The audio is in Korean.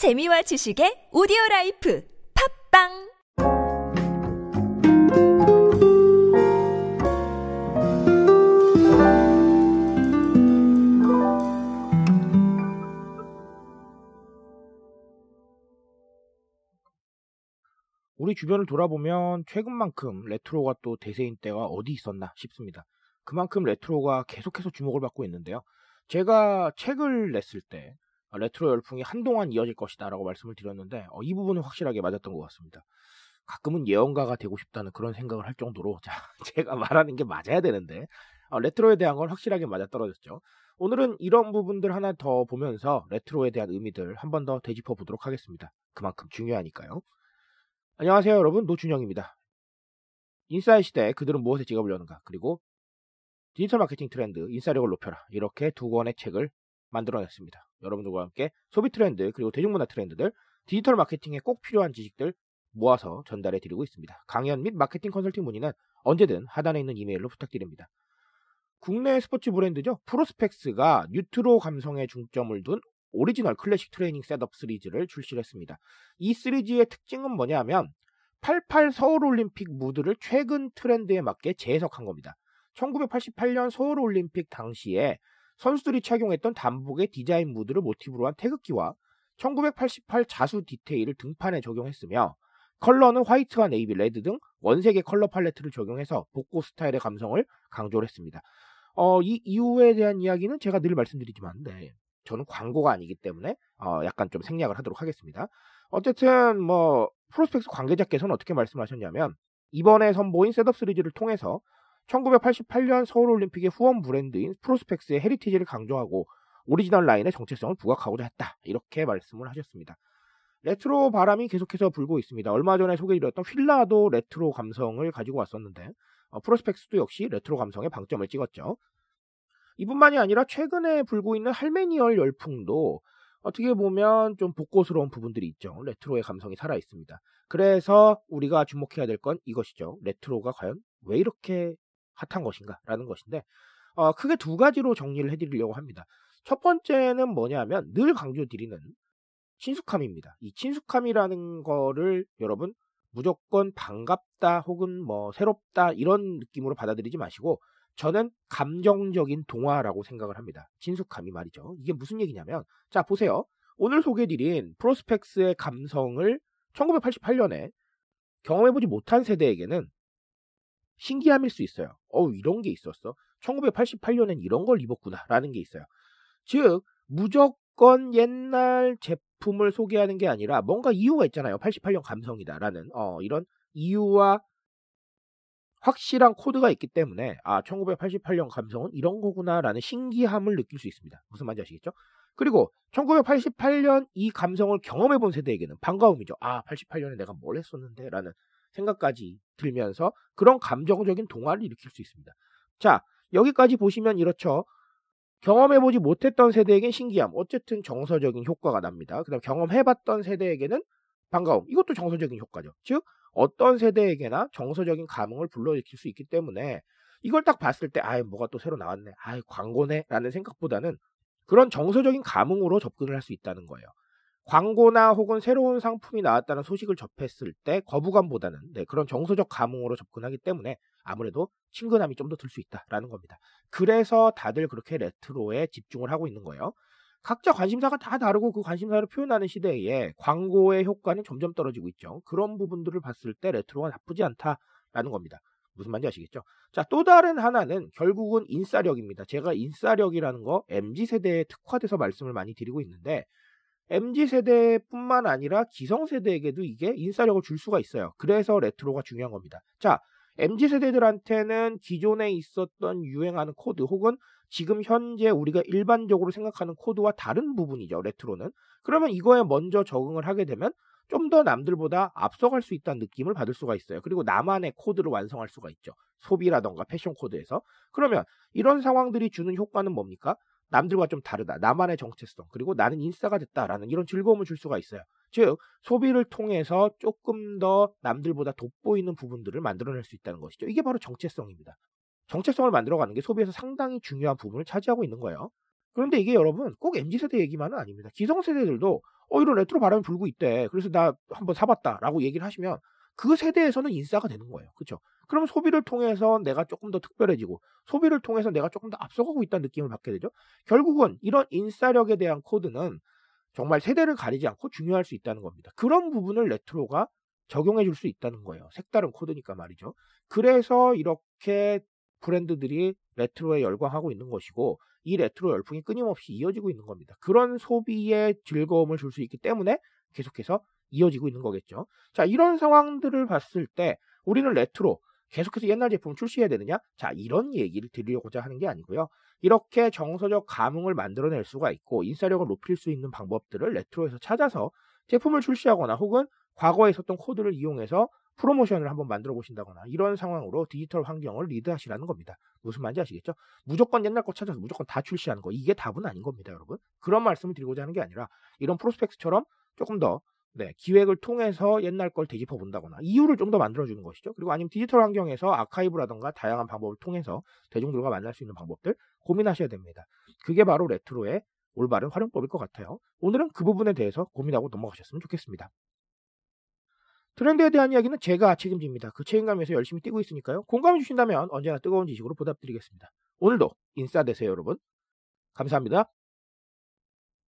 재미와 지식의 오디오 라이프 팟빵 우리 주변을 돌아보면 최근만큼 레트로가 또 대세인 때가 어디 있었나 싶습니다. 그만큼 레트로가 계속해서 주목을 받고 있는데요. 제가 책을 냈을 때 레트로 열풍이 한동안 이어질 것이다라고 말씀을 드렸는데 어, 이 부분은 확실하게 맞았던 것 같습니다. 가끔은 예언가가 되고 싶다는 그런 생각을 할 정도로 자, 제가 말하는 게 맞아야 되는데 어, 레트로에 대한 건 확실하게 맞아떨어졌죠. 오늘은 이런 부분들 하나 더 보면서 레트로에 대한 의미들 한 번 더 되짚어 보도록 하겠습니다. 그만큼 중요하니까요. 안녕하세요 여러분 노준영입니다. 인싸의 시대 그들은 무엇에 지갑을 여는가 그리고 디지털 마케팅 트렌드 인싸력을 높여라 이렇게 두 권의 책을 만들어냈습니다. 여러분들과 함께 소비 트렌드 그리고 대중문화 트렌드들 디지털 마케팅에 꼭 필요한 지식들 모아서 전달해 드리고 있습니다. 강연 및 마케팅 컨설팅 문의는 언제든 하단에 있는 이메일로 부탁드립니다. 국내 스포츠 브랜드죠. 프로스펙스가 뉴트로 감성에 중점을 둔 오리지널 클래식 트레이닝 셋업 시리즈를 출시를 했습니다. 이 시리즈의 특징은 뭐냐면 88 서울올림픽 무드를 최근 트렌드에 맞게 재해석한 겁니다. 1988년 서울올림픽 당시에 선수들이 착용했던 단복의 디자인 무드를 모티브로 한 태극기와 1988 자수 디테일을 등판에 적용했으며 컬러는 화이트와 네이비, 레드 등 원색의 컬러 팔레트를 적용해서 복고 스타일의 감성을 강조를 했습니다. 어, 이 이유에 대한 이야기는 제가 늘 말씀드리지만 네, 저는 광고가 아니기 때문에 어, 약간 좀 생략을 하도록 하겠습니다. 어쨌든 뭐 프로스펙스 관계자께서는 어떻게 말씀하셨냐면 이번에 선보인 셋업 시리즈를 통해서 1988년 서울올림픽의 후원 브랜드인 프로스펙스의 헤리티지를 강조하고 오리지널 라인의 정체성을 부각하고자 했다. 이렇게 말씀을 하셨습니다. 레트로 바람이 계속해서 불고 있습니다. 얼마 전에 소개드렸던 휠라도 레트로 감성을 가지고 왔었는데 어, 프로스펙스도 역시 레트로 감성에 방점을 찍었죠. 이뿐만이 아니라 최근에 불고 있는 할매니얼 열풍도 어떻게 보면 좀 복고스러운 부분들이 있죠. 레트로의 감성이 살아 있습니다. 그래서 우리가 주목해야 될 건 이것이죠. 레트로가 과연 왜 이렇게 핫한 것인가라는 것인데 어, 크게 두 가지로 정리를 해드리려고 합니다. 첫 번째는 뭐냐면 늘 강조드리는 친숙함입니다. 이 친숙함이라는 거를 여러분 무조건 반갑다 혹은 뭐 새롭다 이런 느낌으로 받아들이지 마시고 저는 감정적인 동화라고 생각을 합니다. 친숙함이 말이죠. 이게 무슨 얘기냐면 자 보세요. 오늘 소개해드린 프로스펙스의 감성을 1988년에 경험해보지 못한 세대에게는 신기함일 수 있어요. 어 이런 게 있었어. 1988년엔 이런 걸 입었구나라는 게 있어요. 즉 무조건 옛날 제품을 소개하는 게 아니라 뭔가 이유가 있잖아요. 88년 감성이다라는 어, 이런 이유와 확실한 코드가 있기 때문에 아 1988년 감성은 이런 거구나라는 신기함을 느낄 수 있습니다. 무슨 말인지 아시겠죠? 그리고 1988년 이 감성을 경험해 본 세대에게는 반가움이죠. 아 88년에 내가 뭘 했었는데 라는 생각까지 들면서 그런 감정적인 동화를 일으킬 수 있습니다. 자 여기까지 보시면 이렇죠. 경험해보지 못했던 세대에겐 신기함. 어쨌든 정서적인 효과가 납니다. 그 다음 경험해봤던 세대에게는 반가움. 이것도 정서적인 효과죠. 즉, 어떤 세대에게나 정서적인 감흥을 불러일으킬 수 있기 때문에 이걸 딱 봤을 때, 아이, 뭐가 또 새로 나왔네. 아이, 광고네. 라는 생각보다는 그런 정서적인 감흥으로 접근을 할 수 있다는 거예요. 광고나 혹은 새로운 상품이 나왔다는 소식을 접했을 때 거부감보다는 네, 그런 정서적 감흥으로 접근하기 때문에 아무래도 친근함이 좀 더 들 수 있다라는 겁니다. 그래서 다들 그렇게 레트로에 집중을 하고 있는 거예요. 각자 관심사가 다 다르고 그 관심사를 표현하는 시대에 광고의 효과는 점점 떨어지고 있죠. 그런 부분들을 봤을 때 레트로가 나쁘지 않다라는 겁니다. 무슨 말인지 아시겠죠? 자, 또 다른 하나는 결국은 인싸력입니다. 제가 인싸력이라는 거 MZ세대에 특화돼서 말씀을 많이 드리고 있는데 MZ 세대뿐만 아니라 기성 세대에게도 이게 인싸력을 줄 수가 있어요. 그래서 레트로가 중요한 겁니다. 자, MZ 세대들한테는 기존에 있었던 유행하는 코드 혹은 지금 현재 우리가 일반적으로 생각하는 코드와 다른 부분이죠. 레트로는. 그러면 이거에 먼저 적응을 하게 되면 좀 더 남들보다 앞서갈 수 있다는 느낌을 받을 수가 있어요. 그리고 나만의 코드를 완성할 수가 있죠. 소비라던가 패션 코드에서. 그러면 이런 상황들이 주는 효과는 뭡니까? 남들과 좀 다르다. 나만의 정체성. 그리고 나는 인싸가 됐다라는 이런 즐거움을 줄 수가 있어요. 즉, 소비를 통해서 조금 더 남들보다 돋보이는 부분들을 만들어낼 수 있다는 것이죠. 이게 바로 정체성입니다. 정체성을 만들어가는 게 소비에서 상당히 중요한 부분을 차지하고 있는 거예요. 그런데 이게 여러분 꼭 MZ세대 얘기만은 아닙니다. 기성세대들도 어 이런 레트로 바람이 불고 있대. 그래서 나 한번 사봤다 라고 얘기를 하시면 그 세대에서는 인싸가 되는 거예요. 그렇죠? 그럼 소비를 통해서 내가 조금 더 특별해지고 소비를 통해서 내가 조금 더 앞서가고 있다는 느낌을 받게 되죠. 결국은 이런 인싸력에 대한 코드는 정말 세대를 가리지 않고 중요할 수 있다는 겁니다. 그런 부분을 레트로가 적용해 줄 수 있다는 거예요. 색다른 코드니까 말이죠. 그래서 이렇게 브랜드들이 레트로에 열광하고 있는 것이고 이 레트로 열풍이 끊임없이 이어지고 있는 겁니다. 그런 소비에 즐거움을 줄 수 있기 때문에 계속해서 이어지고 있는 거겠죠. 자, 이런 상황들을 봤을 때 우리는 레트로 계속해서 옛날 제품을 출시해야 되느냐? 자, 이런 얘기를 드리려고자 하는 게 아니고요. 이렇게 정서적 감흥을 만들어낼 수가 있고 인싸력을 높일 수 있는 방법들을 레트로에서 찾아서 제품을 출시하거나 혹은 과거에 있었던 코드를 이용해서 프로모션을 한번 만들어 보신다거나 이런 상황으로 디지털 환경을 리드하시라는 겁니다. 무슨 말인지 아시겠죠? 무조건 옛날 거 찾아서 무조건 다 출시하는 거 이게 답은 아닌 겁니다, 여러분. 그런 말씀을 드리고자 하는 게 아니라 이런 프로스펙스처럼 조금 더 네, 기획을 통해서 옛날 걸 되짚어 본다거나 이유를 좀 더 만들어 주는 것이죠. 그리고 아니면 디지털 환경에서 아카이브라던가 다양한 방법을 통해서 대중들과 만날 수 있는 방법들 고민하셔야 됩니다. 그게 바로 레트로의 올바른 활용법일 것 같아요. 오늘은 그 부분에 대해서 고민하고 넘어가셨으면 좋겠습니다. 트렌드에 대한 이야기는 제가 책임집니다. 그 책임감에서 열심히 뛰고 있으니까요. 공감해 주신다면 언제나 뜨거운 지식으로 보답드리겠습니다. 오늘도 인싸 되세요, 여러분. 감사합니다.